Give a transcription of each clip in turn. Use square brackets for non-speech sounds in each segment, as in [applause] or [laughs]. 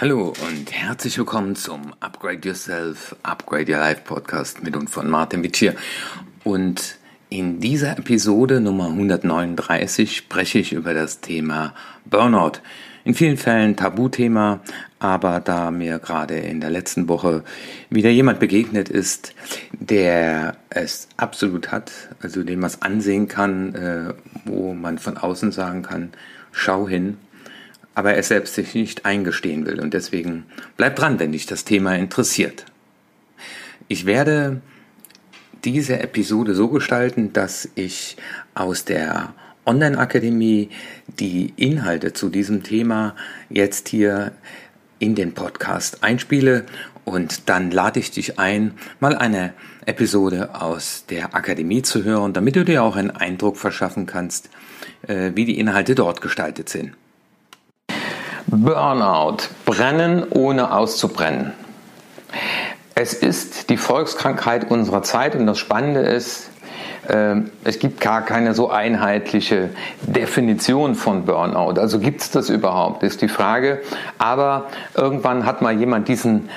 Hallo und herzlich willkommen zum Upgrade Yourself, Upgrade Your Life Podcast mit und von Martin Witsch hier. Und in dieser Episode Nummer 139 spreche ich über das Thema Burnout. In vielen Fällen Tabuthema, aber da mir gerade in der letzten Woche wieder jemand begegnet ist, der es absolut hat, also dem man es ansehen kann, äh, wo man von außen sagen kann, schau hin, aber er selbst sich nicht eingestehen will. Und deswegen bleib dran, wenn dich das Thema interessiert. Ich werde diese Episode so gestalten, dass ich aus der Online-Akademie die Inhalte zu diesem Thema jetzt hier in den Podcast einspiele und dann lade ich dich ein, mal eine Episode aus der Akademie zu hören, damit du dir auch einen Eindruck verschaffen kannst, äh, wie die Inhalte dort gestaltet sind. Burnout, brennen ohne auszubrennen. Es ist die Volkskrankheit unserer Zeit und das Spannende ist, ähm, es gibt gar keine so einheitliche Definition von Burnout. Also gibt es das überhaupt, ist die Frage. Aber irgendwann hat mal jemand diesen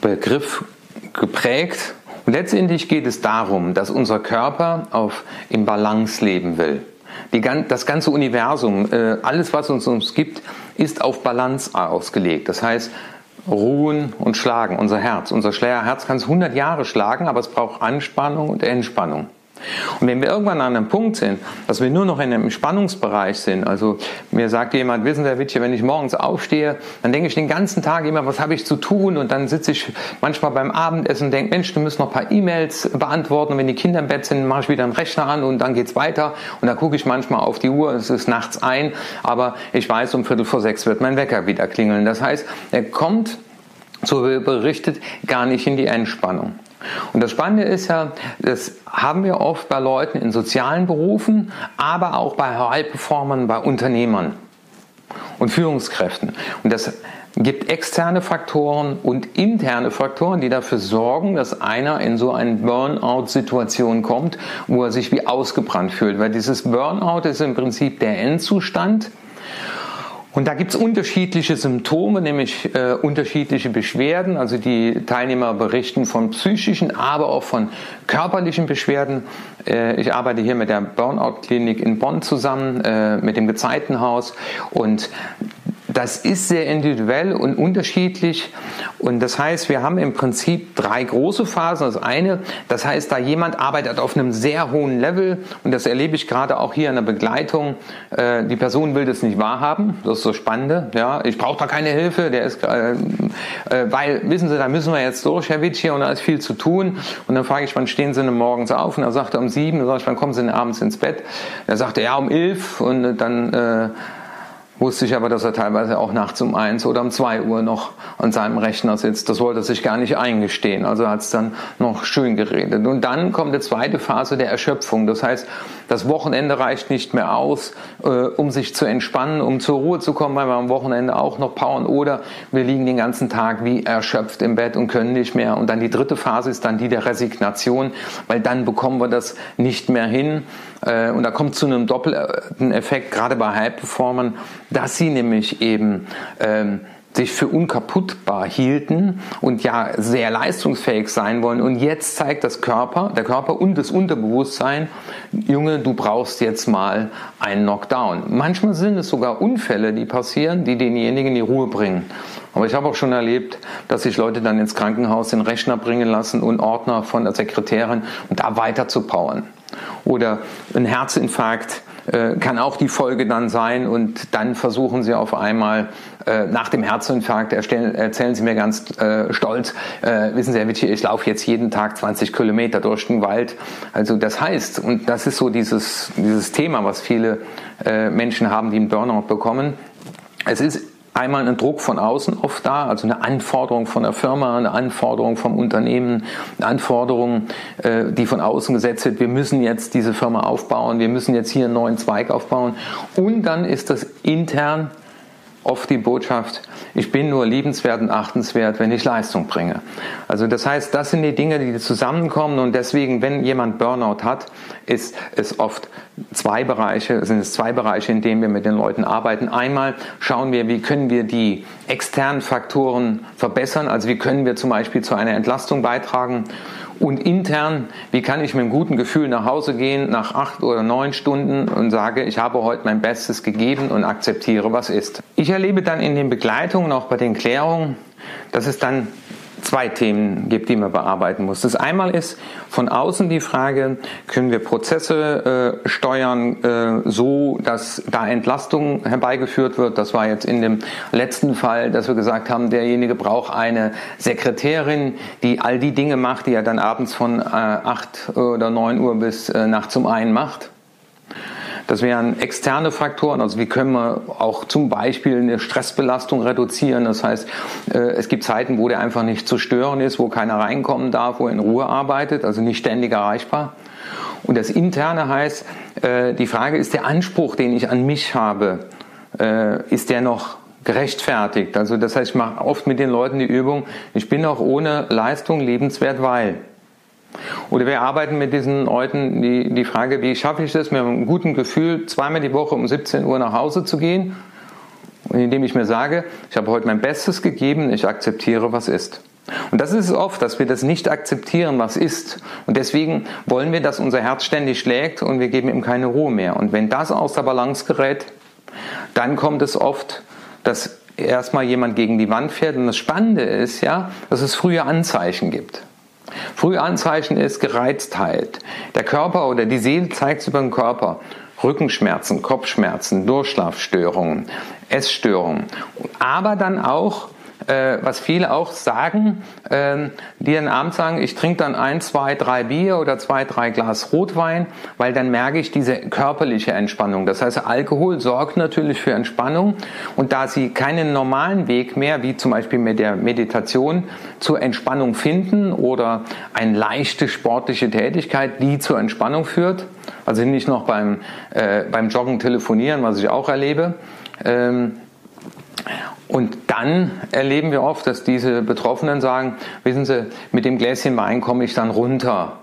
Begriff geprägt. Und letztendlich geht es darum, dass unser Körper auf, im Balance leben will. Die, das ganze Universum, äh, alles was uns, uns gibt, ist auf Balance ausgelegt. Das heißt, ruhen und schlagen, unser Herz. Unser Herz kann es 100 Jahre schlagen, aber es braucht Anspannung und Entspannung. Und wenn wir irgendwann an einem Punkt sind, dass wir nur noch in einem Spannungsbereich sind, also mir sagt jemand, wissen Sie, Herr Wittche, wenn ich morgens aufstehe, dann denke ich den ganzen Tag immer, was habe ich zu tun? Und dann sitze ich manchmal beim Abendessen und denke, Mensch, du musst noch ein paar E-Mails beantworten. Und wenn die Kinder im Bett sind, mache ich wieder einen Rechner an und dann geht's weiter. Und dann gucke ich manchmal auf die Uhr, es ist nachts ein, aber ich weiß, um Viertel vor sechs wird mein Wecker wieder klingeln. Das heißt, er kommt, so berichtet, gar nicht in die Entspannung. Und das Spannende ist ja, das haben wir oft bei Leuten in sozialen Berufen, aber auch bei High-Performern, bei Unternehmern und Führungskräften. Und das gibt externe Faktoren und interne Faktoren, die dafür sorgen, dass einer in so eine Burnout-Situation kommt, wo er sich wie ausgebrannt fühlt. Weil dieses Burnout ist im Prinzip der Endzustand und da gibt es unterschiedliche Symptome, nämlich äh, unterschiedliche Beschwerden. Also die Teilnehmer berichten von psychischen, aber auch von körperlichen Beschwerden. Äh, ich arbeite hier mit der Burnout-Klinik in Bonn zusammen, äh, mit dem Gezeitenhaus. Und das ist sehr individuell und unterschiedlich. Und das heißt, wir haben im Prinzip drei große Phasen. Das eine, das heißt, da jemand arbeitet auf einem sehr hohen Level und das erlebe ich gerade auch hier in der Begleitung. Äh, die Person will das nicht wahrhaben. Das ist so spannende. Ja, ich brauche da keine Hilfe. Der ist, äh, äh, weil wissen Sie, da müssen wir jetzt durch, Herr Witsch, hier und da ist viel zu tun. Und dann frage ich, wann stehen Sie denn morgens auf? Und er sagt um sieben. Dann sage ich, wann kommen Sie denn abends ins Bett? Er sagt, ja, um elf. Und dann äh, Wusste ich aber, dass er teilweise auch nachts um eins oder um zwei Uhr noch an seinem Rechner sitzt. Das wollte er sich gar nicht eingestehen. Also hat es dann noch schön geredet. Und dann kommt die zweite Phase der Erschöpfung. Das heißt, das Wochenende reicht nicht mehr aus, äh, um sich zu entspannen, um zur Ruhe zu kommen, weil wir am Wochenende auch noch powern. Oder wir liegen den ganzen Tag wie erschöpft im Bett und können nicht mehr. Und dann die dritte Phase ist dann die der Resignation, weil dann bekommen wir das nicht mehr hin. Äh, und da kommt zu einem doppelten Effekt, gerade bei High-Performern, dass sie nämlich eben ähm, sich für unkaputtbar hielten und ja sehr leistungsfähig sein wollen. Und jetzt zeigt das Körper, der Körper und das Unterbewusstsein, Junge, du brauchst jetzt mal einen Knockdown. Manchmal sind es sogar Unfälle, die passieren, die denjenigen in die Ruhe bringen. Aber ich habe auch schon erlebt, dass sich Leute dann ins Krankenhaus den Rechner bringen lassen und Ordner von der Sekretärin und da weiter zu powern. Oder ein Herzinfarkt äh, kann auch die Folge dann sein und dann versuchen sie auf einmal äh, nach dem Herzinfarkt, erstellen, erzählen sie mir ganz äh, stolz, äh, wissen Sie, Herr Wittier, ich laufe jetzt jeden Tag 20 Kilometer durch den Wald. Also das heißt, und das ist so dieses, dieses Thema, was viele äh, Menschen haben, die einen Burnout bekommen, es ist einmal ein Druck von außen oft da, also eine Anforderung von der Firma, eine Anforderung vom Unternehmen, eine Anforderung, äh, die von außen gesetzt wird. Wir müssen jetzt diese Firma aufbauen, wir müssen jetzt hier einen neuen Zweig aufbauen. Und dann ist das intern oft die Botschaft, ich bin nur liebenswert und achtenswert, wenn ich Leistung bringe. Also das heißt, das sind die Dinge, die zusammenkommen und deswegen, wenn jemand Burnout hat, ist es oft zwei Bereiche, sind es zwei Bereiche, in denen wir mit den Leuten arbeiten. Einmal schauen wir, wie können wir die externen Faktoren verbessern, also wie können wir zum Beispiel zu einer Entlastung beitragen und intern, wie kann ich mit einem guten Gefühl nach Hause gehen nach acht oder neun Stunden und sage, ich habe heute mein Bestes gegeben und akzeptiere, was ist. Ich erlebe dann in den Begleitungen, auch bei den Klärungen, dass es dann zwei Themen gibt, die man bearbeiten muss. Das einmal ist von außen die Frage, können wir Prozesse äh, steuern, äh, so dass da Entlastung herbeigeführt wird. Das war jetzt in dem letzten Fall, dass wir gesagt haben, derjenige braucht eine Sekretärin, die all die Dinge macht, die er dann abends von äh, 8 oder 9 Uhr bis äh, nachts um einen macht. Das wären externe Faktoren. Also wie können wir auch zum Beispiel eine Stressbelastung reduzieren? Das heißt, äh, es gibt Zeiten, wo der einfach nicht zu stören ist, wo keiner reinkommen darf, wo er in Ruhe arbeitet, also nicht ständig erreichbar. Und das Interne heißt, äh, die Frage ist der Anspruch, den ich an mich habe, äh, ist der noch gerechtfertigt? Also das heißt, ich mache oft mit den Leuten die Übung, ich bin auch ohne Leistung lebenswert, weil. Oder wir arbeiten mit diesen Leuten die, die Frage, wie schaffe ich es, mit einem guten Gefühl zweimal die Woche um 17 Uhr nach Hause zu gehen, indem ich mir sage, ich habe heute mein Bestes gegeben, ich akzeptiere, was ist. Und das ist es oft, dass wir das nicht akzeptieren, was ist. Und deswegen wollen wir, dass unser Herz ständig schlägt und wir geben ihm keine Ruhe mehr. Und wenn das aus der Balance gerät, dann kommt es oft, dass erstmal jemand gegen die Wand fährt. Und das Spannende ist ja, dass es frühe Anzeichen gibt. Frühanzeichen ist Gereiztheit. Der Körper oder die Seele zeigt es über den Körper. Rückenschmerzen, Kopfschmerzen, Durchschlafstörungen, Essstörungen. Aber dann auch äh, was viele auch sagen, äh, die dann abends sagen, ich trinke dann ein, zwei, drei Bier oder zwei, drei Glas Rotwein, weil dann merke ich diese körperliche Entspannung. Das heißt, Alkohol sorgt natürlich für Entspannung und da sie keinen normalen Weg mehr, wie zum Beispiel mit der Meditation, zur Entspannung finden oder eine leichte sportliche Tätigkeit, die zur Entspannung führt, also nicht noch beim, äh, beim Joggen telefonieren, was ich auch erlebe, ähm, und dann erleben wir oft, dass diese Betroffenen sagen, wissen Sie, mit dem Gläschen Wein komme ich dann runter.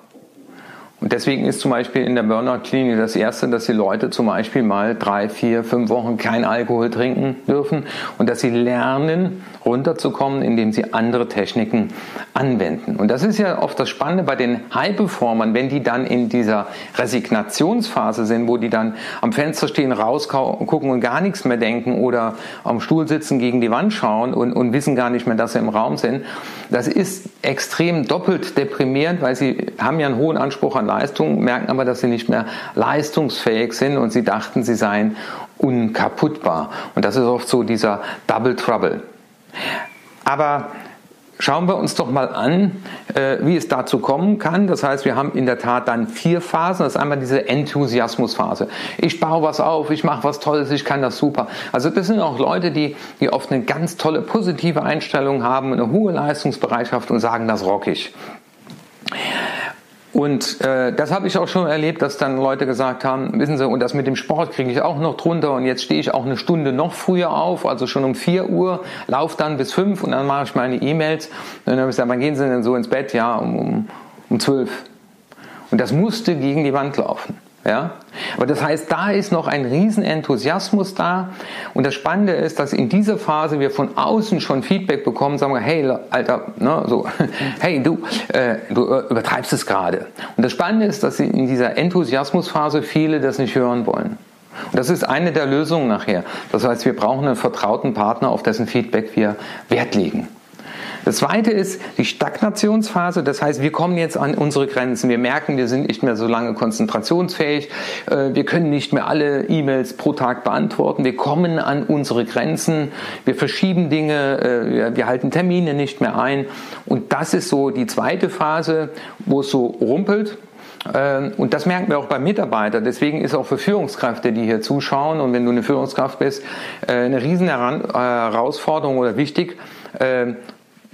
Und deswegen ist zum Beispiel in der Burnout-Klinik das Erste, dass die Leute zum Beispiel mal drei, vier, fünf Wochen kein Alkohol trinken dürfen und dass sie lernen, runterzukommen, indem sie andere Techniken anwenden. Und das ist ja oft das Spannende bei den High-Performern, wenn die dann in dieser Resignationsphase sind, wo die dann am Fenster stehen, rausgucken und gar nichts mehr denken oder am Stuhl sitzen, gegen die Wand schauen und, und wissen gar nicht mehr, dass sie im Raum sind. Das ist extrem doppelt deprimierend, weil sie haben ja einen hohen Anspruch an Leistung, merken aber, dass sie nicht mehr leistungsfähig sind und sie dachten, sie seien unkaputtbar. Und das ist oft so dieser Double Trouble. Aber schauen wir uns doch mal an, äh, wie es dazu kommen kann. Das heißt, wir haben in der Tat dann vier Phasen. Das ist einmal diese Enthusiasmusphase. Ich baue was auf, ich mache was Tolles, ich kann das super. Also das sind auch Leute, die, die oft eine ganz tolle positive Einstellung haben, eine hohe Leistungsbereitschaft und sagen, das rock ich. Und äh, das habe ich auch schon erlebt, dass dann Leute gesagt haben, wissen Sie, und das mit dem Sport kriege ich auch noch drunter und jetzt stehe ich auch eine Stunde noch früher auf, also schon um 4 Uhr, laufe dann bis 5 und dann mache ich meine E-Mails. Und dann habe ich gesagt, wann gehen Sie denn so ins Bett? Ja, um, um, um 12. Und das musste gegen die Wand laufen. Ja? Aber das heißt, da ist noch ein Riesenenthusiasmus da. Und das Spannende ist, dass in dieser Phase wir von außen schon Feedback bekommen, sagen wir, hey, Alter, ne, so, [laughs] hey, du, äh, du übertreibst es gerade. Und das Spannende ist, dass in dieser Enthusiasmusphase viele das nicht hören wollen. Und das ist eine der Lösungen nachher. Das heißt, wir brauchen einen vertrauten Partner, auf dessen Feedback wir Wert legen. Das zweite ist die Stagnationsphase. Das heißt, wir kommen jetzt an unsere Grenzen. Wir merken, wir sind nicht mehr so lange konzentrationsfähig. Äh, wir können nicht mehr alle E-Mails pro Tag beantworten. Wir kommen an unsere Grenzen. Wir verschieben Dinge. Äh, wir halten Termine nicht mehr ein. Und das ist so die zweite Phase, wo es so rumpelt. Ähm, und das merken wir auch beim Mitarbeiter. Deswegen ist auch für Führungskräfte, die hier zuschauen, und wenn du eine Führungskraft bist, äh, eine riesen Herausforderung oder wichtig, ähm,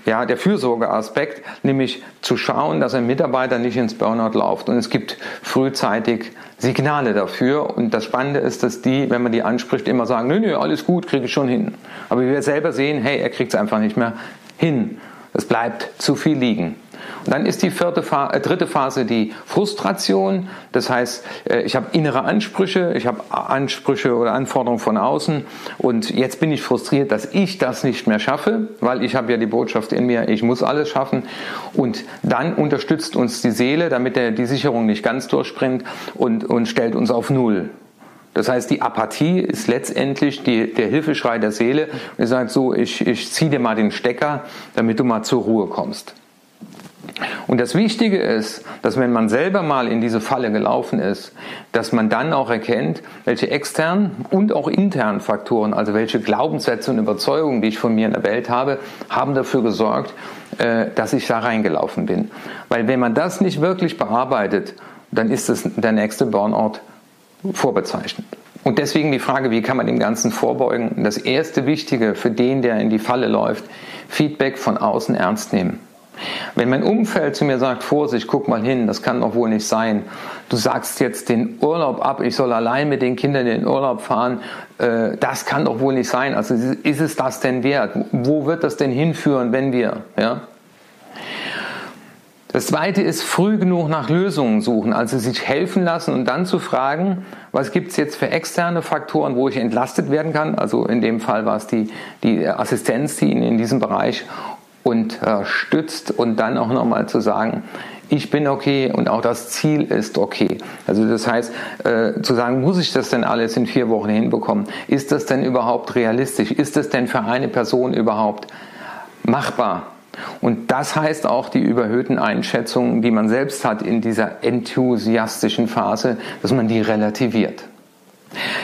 ja, der Fürsorgeaspekt, nämlich zu schauen, dass ein Mitarbeiter nicht ins Burnout läuft. Und es gibt frühzeitig Signale dafür. Und das Spannende ist, dass die, wenn man die anspricht, immer sagen, nö, nö, alles gut, kriege ich schon hin. Aber wir selber sehen, hey, er kriegt es einfach nicht mehr hin. Es bleibt zu viel liegen. Und dann ist die vierte äh, dritte Phase die Frustration. Das heißt, äh, ich habe innere Ansprüche, ich habe Ansprüche oder Anforderungen von außen und jetzt bin ich frustriert, dass ich das nicht mehr schaffe, weil ich habe ja die Botschaft in mir, ich muss alles schaffen. Und dann unterstützt uns die Seele, damit der, die Sicherung nicht ganz durchspringt und, und stellt uns auf Null. Das heißt, die Apathie ist letztendlich die, der Hilfeschrei der Seele. Er sagt so, ich, ich ziehe dir mal den Stecker, damit du mal zur Ruhe kommst. Und das Wichtige ist, dass wenn man selber mal in diese Falle gelaufen ist, dass man dann auch erkennt, welche externen und auch internen Faktoren, also welche Glaubenssätze und Überzeugungen, die ich von mir in der Welt habe, haben dafür gesorgt, äh, dass ich da reingelaufen bin. Weil wenn man das nicht wirklich bearbeitet, dann ist es der nächste Burnout vorbezeichnet. Und deswegen die Frage, wie kann man dem Ganzen vorbeugen? Das erste Wichtige für den, der in die Falle läuft, Feedback von außen ernst nehmen. Wenn mein Umfeld zu mir sagt, Vorsicht, guck mal hin, das kann doch wohl nicht sein. Du sagst jetzt den Urlaub ab, ich soll allein mit den Kindern in den Urlaub fahren, äh, das kann doch wohl nicht sein. Also ist es das denn wert? Wo wird das denn hinführen, wenn wir, ja? Das zweite ist früh genug nach Lösungen suchen, also sich helfen lassen und dann zu fragen, was gibt es jetzt für externe Faktoren, wo ich entlastet werden kann. Also in dem Fall war es die, die Assistenz, die ihn in diesem Bereich unterstützt und dann auch nochmal zu sagen, ich bin okay und auch das Ziel ist okay. Also das heißt, äh, zu sagen, muss ich das denn alles in vier Wochen hinbekommen? Ist das denn überhaupt realistisch? Ist das denn für eine Person überhaupt machbar? Und das heißt auch die überhöhten Einschätzungen, die man selbst hat in dieser enthusiastischen Phase, dass man die relativiert.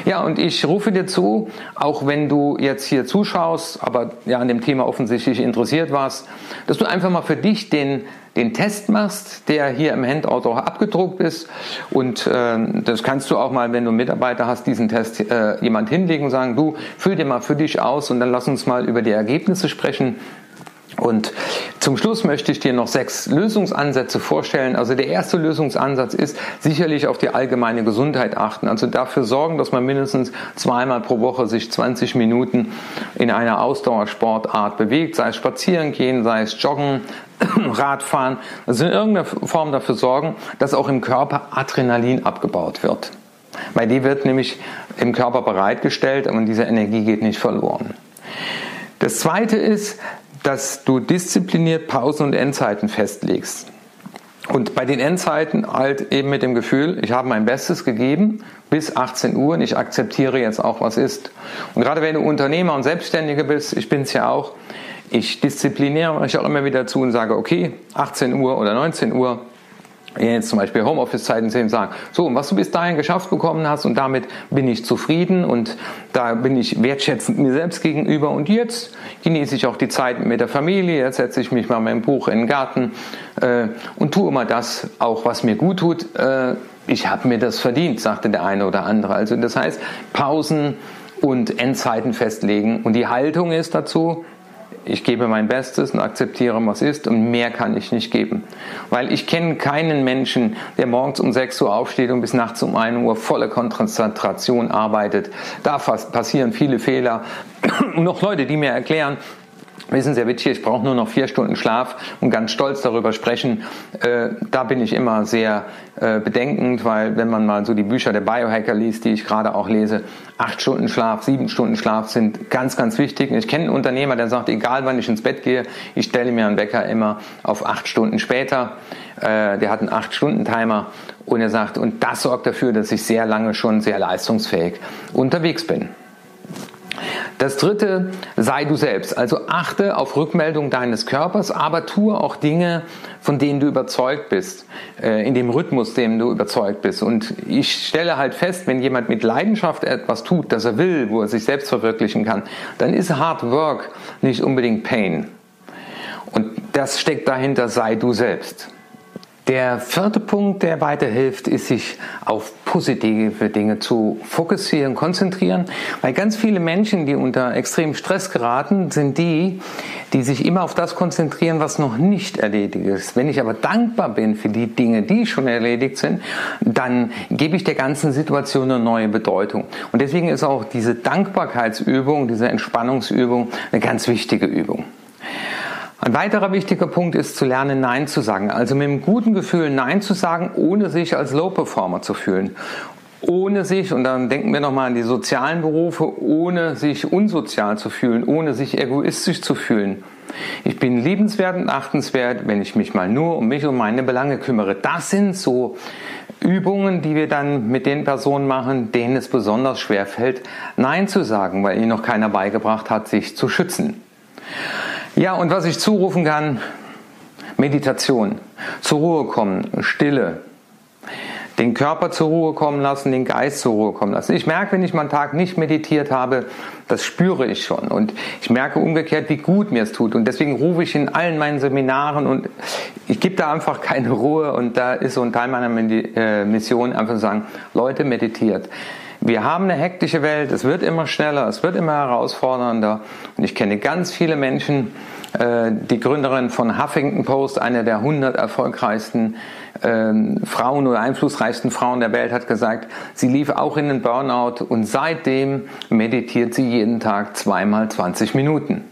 Ja, und ich rufe dir zu, auch wenn du jetzt hier zuschaust, aber ja an dem Thema offensichtlich interessiert warst, dass du einfach mal für dich den, den Test machst, der hier im Handout auch abgedruckt ist. Und äh, das kannst du auch mal, wenn du Mitarbeiter hast, diesen Test äh, jemand hinlegen und sagen, du füll dir mal für dich aus und dann lass uns mal über die Ergebnisse sprechen. Und zum Schluss möchte ich dir noch sechs Lösungsansätze vorstellen. Also der erste Lösungsansatz ist sicherlich auf die allgemeine Gesundheit achten. Also dafür sorgen, dass man mindestens zweimal pro Woche sich 20 Minuten in einer Ausdauersportart bewegt, sei es spazieren gehen, sei es joggen, [clears throat] Radfahren. Also in irgendeiner Form dafür sorgen, dass auch im Körper Adrenalin abgebaut wird. Weil die wird nämlich im Körper bereitgestellt und diese Energie geht nicht verloren. Das zweite ist, dass du diszipliniert Pausen und Endzeiten festlegst. Und bei den Endzeiten halt eben mit dem Gefühl, ich habe mein Bestes gegeben bis 18 Uhr und ich akzeptiere jetzt auch, was ist. Und gerade wenn du Unternehmer und Selbstständiger bist, ich bin es ja auch, ich diszipliniere mich auch immer wieder zu und sage, okay, 18 Uhr oder 19 Uhr, jetzt zum Beispiel Homeoffice-Zeiten sehen, sagen, so, und was du bis dahin geschafft bekommen hast und damit bin ich zufrieden und da bin ich wertschätzend mir selbst gegenüber und jetzt genieße ich auch die Zeit mit der Familie, jetzt setze ich mich mal mit dem Buch in den Garten äh, und tue immer das auch, was mir gut tut. Äh, ich habe mir das verdient, sagte der eine oder andere. Also das heißt, Pausen und Endzeiten festlegen und die Haltung ist dazu, ich gebe mein Bestes und akzeptiere, was ist und mehr kann ich nicht geben. Weil ich kenne keinen Menschen, der morgens um 6 Uhr aufsteht und bis nachts um 1 Uhr volle Konzentration arbeitet. Da passieren viele Fehler. [clears throat] Und noch Leute, die mir erklären, Wissen Sie, witzig, ich brauche nur noch vier Stunden Schlaf und ganz stolz darüber sprechen. Äh, da bin ich immer sehr äh, bedenkend, weil wenn man mal so die Bücher der Biohacker liest, die ich gerade auch lese, acht Stunden Schlaf, sieben Stunden Schlaf sind ganz, ganz wichtig. Ich kenne einen Unternehmer, der sagt, egal wann ich ins Bett gehe, ich stelle mir einen Wecker immer auf acht Stunden später. Äh, der hat einen acht Stunden Timer und er sagt, und das sorgt dafür, dass ich sehr lange schon sehr leistungsfähig unterwegs bin. Das dritte, sei du selbst. Also achte auf Rückmeldung deines Körpers, aber tue auch Dinge, von denen du überzeugt bist, äh, in dem Rhythmus, dem du überzeugt bist. Und ich stelle halt fest, wenn jemand mit Leidenschaft etwas tut, das er will, wo er sich selbst verwirklichen kann, dann ist Hard Work nicht unbedingt Pain. Und das steckt dahinter, sei du selbst. Der vierte Punkt, der weiterhilft, ist sich auf positive Dinge zu fokussieren, konzentrieren, weil ganz viele Menschen, die unter extremem Stress geraten, sind die, die sich immer auf das konzentrieren, was noch nicht erledigt ist. Wenn ich aber dankbar bin für die Dinge, die schon erledigt sind, dann gebe ich der ganzen Situation eine neue Bedeutung. Und deswegen ist auch diese Dankbarkeitsübung, diese Entspannungsübung eine ganz wichtige Übung. Ein weiterer wichtiger Punkt ist zu lernen, Nein zu sagen. Also mit einem guten Gefühl Nein zu sagen, ohne sich als Low-Performer zu fühlen. Ohne sich, und dann denken wir nochmal an die sozialen Berufe, ohne sich unsozial zu fühlen, ohne sich egoistisch zu fühlen. Ich bin liebenswert und achtenswert, wenn ich mich mal nur um mich und meine Belange kümmere. Das sind so Übungen, die wir dann mit den Personen machen, denen es besonders schwer fällt, Nein zu sagen, weil ihnen noch keiner beigebracht hat, sich zu schützen. Ja, und was ich zurufen kann, Meditation, zur Ruhe kommen, Stille, den Körper zur Ruhe kommen lassen, den Geist zur Ruhe kommen lassen. Ich merke, wenn ich meinen Tag nicht meditiert habe, das spüre ich schon. Und ich merke umgekehrt, wie gut mir es tut. Und deswegen rufe ich in allen meinen Seminaren und ich gebe da einfach keine Ruhe. Und da ist so ein Teil meiner äh, Mission, einfach zu sagen, Leute, meditiert. Wir haben eine hektische Welt, es wird immer schneller, es wird immer herausfordernder. Und ich kenne ganz viele Menschen, äh, die Gründerin von Huffington Post, eine der 100 erfolgreichsten ähm, Frauen oder einflussreichsten Frauen der Welt, hat gesagt, sie lief auch in den Burnout und seitdem meditiert sie jeden Tag zweimal 20 Minuten.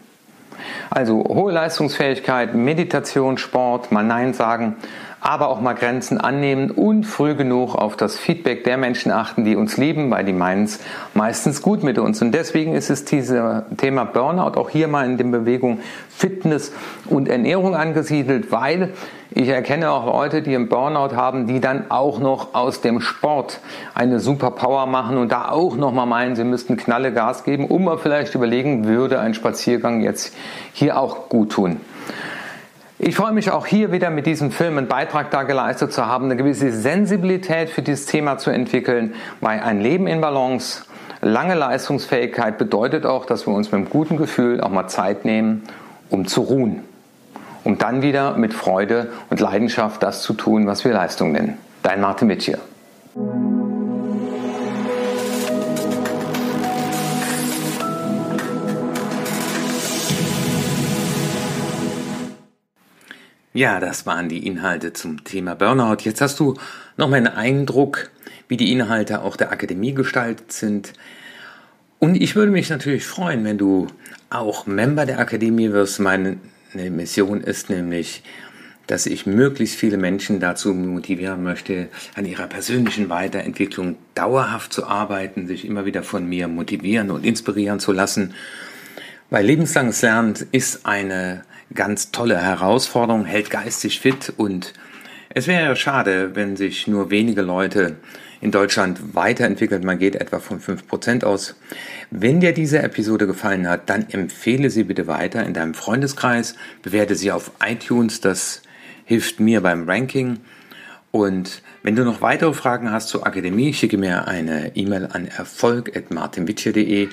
Also hohe Leistungsfähigkeit, Meditation, Sport, mal Nein sagen, aber auch mal Grenzen annehmen und früh genug auf das Feedback der Menschen achten, die uns lieben, weil die meinen es meistens gut mit uns. Und deswegen ist es dieses Thema Burnout auch hier mal in den Bewegung Fitness und Ernährung angesiedelt, weil ich erkenne auch Leute, die einen Burnout haben, die dann auch noch aus dem Sport eine Superpower machen und da auch noch mal meinen, sie müssten knalle Gas geben, um mal vielleicht überlegen, würde ein Spaziergang jetzt hier auch gut tun. Ich freue mich auch hier wieder mit diesem Film einen Beitrag da geleistet zu haben, eine gewisse Sensibilität für dieses Thema zu entwickeln, weil ein Leben in Balance, lange Leistungsfähigkeit bedeutet auch, dass wir uns mit einem guten Gefühl auch mal Zeit nehmen, um zu ruhen, um dann wieder mit Freude und Leidenschaft das zu tun, was wir Leistung nennen. Dein Martin Mitchell. Ja, das waren die Inhalte zum Thema Burnout. Jetzt hast du noch mal einen Eindruck, wie die Inhalte auch der Akademie gestaltet sind. Und ich würde mich natürlich freuen, wenn du auch Member der Akademie wirst. Meine Mission ist nämlich, dass ich möglichst viele Menschen dazu motivieren möchte, an ihrer persönlichen Weiterentwicklung dauerhaft zu arbeiten, sich immer wieder von mir motivieren und inspirieren zu lassen. Weil lebenslanges Lernen ist eine ganz tolle Herausforderung, hält geistig fit und es wäre schade, wenn sich nur wenige Leute in Deutschland weiterentwickeln. Man geht etwa von 5% aus. Wenn dir diese Episode gefallen hat, dann empfehle sie bitte weiter in deinem Freundeskreis, bewerte sie auf iTunes, das hilft mir beim Ranking. Und wenn du noch weitere Fragen hast zur Akademie, schicke mir eine E-Mail an erfolg.martinwitsche.de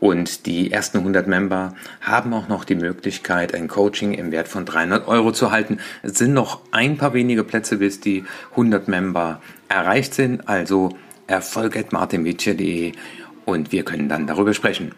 und die ersten 100 Member haben auch noch die Möglichkeit, ein Coaching im Wert von 300 Euro zu halten. Es sind noch ein paar wenige Plätze, bis die 100 Member erreicht sind. Also erfolg.martinwitsche.de und wir können dann darüber sprechen.